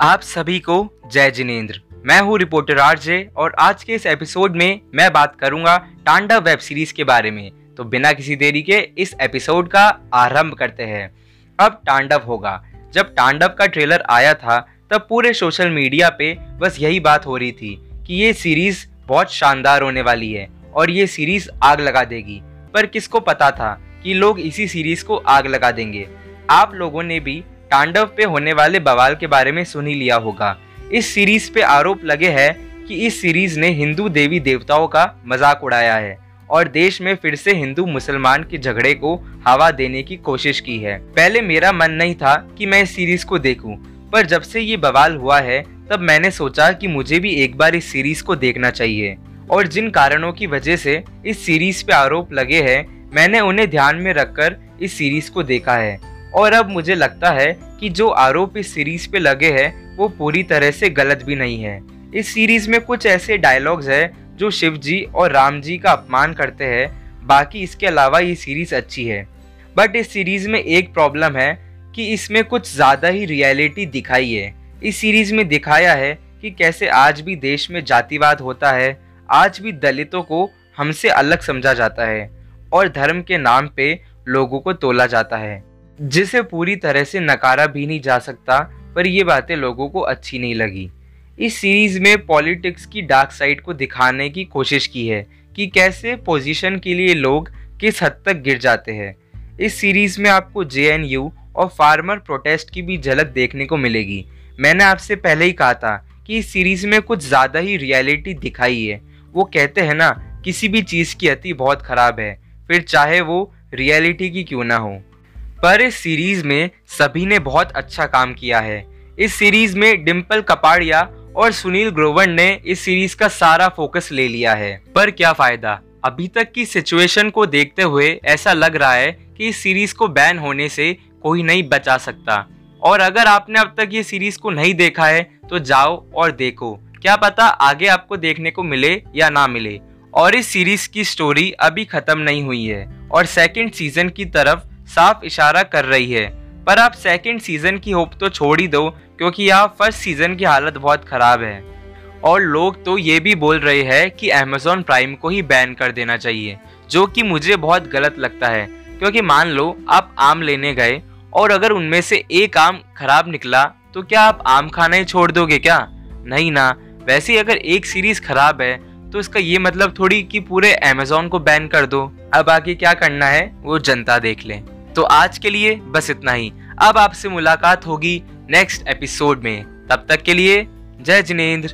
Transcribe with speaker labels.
Speaker 1: आप सभी को जय जिनेन्द्र। मैं हूँ रिपोर्टर आरजे और आज के इस एपिसोड में मैं बात करूँगा टांडव वेब सीरीज़ के बारे में। तो बिना किसी देरी के इस एपिसोड का आरंभ करते हैं। अब टांडव होगा। जब टांडव का ट्रेलर आया था, तब पूरे सोशल मीडिया पे बस यही बात हो रही थी कि ये सीरीज़ बहुत शानदार होने वाली है और ये सीरीज़ आग लगा देगी। पर किसको पता था कि लोग इसी सीरीज़ को आग लगा देंगे? आप लोगों ने भी तांडव पे होने वाले बवाल के बारे में सुन लिया होगा। इस सीरीज़ पे आरोप लगे हैं कि इस सीरीज़ ने हिंदू देवी देवताओं का मज़ाक उड़ाया है और देश में फिर से हिंदू मुसलमान के झगड़े को हवा देने की कोशिश की है। पहले मेरा मन नहीं था कि मैं इस सीरीज़ को देखूँ, पर जब से ये बवाल हुआ है तब मैंने सोचा कि मुझे भी एक बार इस सीरीज़ को देखना चाहिए। और जिन कारणों की वजह से इस सीरीज़ पे आरोप लगे हैं मैंने उन्हें ध्यान में रखकर इस सीरीज़ को देखा है। और अब मुझे लगता है कि जो आरोप इस सीरीज़ पे लगे हैं, वो पूरी तरह से गलत भी नहीं है। इस सीरीज़ में कुछ ऐसे डायलॉग्स है, जो शिव जी और राम जी का अपमान करते हैं, बाकी इसके अलावा ये सीरीज़ अच्छी है। बट इस सीरीज़ में एक प्रॉब्लम है कि इसमें कुछ ज़्यादा ही रियलिटी दिखाई है। इस सीरीज़ में दिखाया है कि कैसे आज भी देश में जातिवाद होता है, आज भी दलितों को हमसे अलग समझा जाता है, और धर्म के नाम पे लोगों को तोला जाता है। जिसे पूरी तरह से नकारा भी नहीं जा सकता, पर ये बातें लोगों को अच्छी नहीं लगी। इस सीरीज़ में पॉलिटिक्स की डार्क साइड को दिखाने की कोशिश की है कि कैसे पोजीशन के लिए लोग किस हद तक गिर जाते हैं। इस सीरीज़ में आपको जेएनयू और फार्मर प्रोटेस्ट की भी झलक देखने को मिलेगी। मैंने आपसे पहले ही कहा था कि इस सीरीज़ में कुछ ज़्यादा ही रियलिटी दिखाई है। वो कहते हैं ना, किसी भी चीज़ की अति बहुत ख़राब है, फिर चाहे वो रियलिटी की क्यों ना हो। पर इस सीरीज़ में सभी ने बहुत अच्छा काम किया है। इस सीरीज़ में डिम्पल कपाड़िया और सुनील ग्रोवर ने इस सीरीज़ का सारा फोकस ले लिया है। पर क्या फ़ायदा? अभी तक की सिचुएशन को देखते हुए ऐसा लग रहा है कि इस सीरीज़ को बैन होने से कोई नहीं बचा सकता। और अगर आपने अब तक ये सीरीज़ को नहीं देखा है तो जाओ और देखो। क्या पता आगे आपको देखने को मिले या ना मिले। और इस सीरीज़ की स्टोरी अभी खत्म नहीं हुई है। और सेकंड सीज़न की तरफ़ साफ़ इशारा कर रही है। पर आप सेकंड सीज़न की होप तो छोड़ ही दो, क्योंकि यहाँ फ़र्स्ट सीज़न की हालत बहुत खराब है। और लोग तो ये भी बोल रहे हैं कि अमेजोन प्राइम को ही बैन कर देना चाहिए, जो कि मुझे बहुत गलत लगता है। क्योंकि मान लो, आप आम लेने गए, और अगर उनमें से एक आम खराब निकला तो क्या आप आम खाना ही छोड़ दोगे क्या? नहीं ना। वैसे अगर एक सीरीज़ खराब है तो इसका ये मतलब थोड़ी कि पूरे अमेजोन को बैन कर दो। अब आगे क्या करना है, वो जनता देख ले। तो आज के लिए बस इतना ही। अब आपसे मुलाकात होगी नेक्स्ट एपिसोड में। तब तक के लिए जय जिनेन्द्र।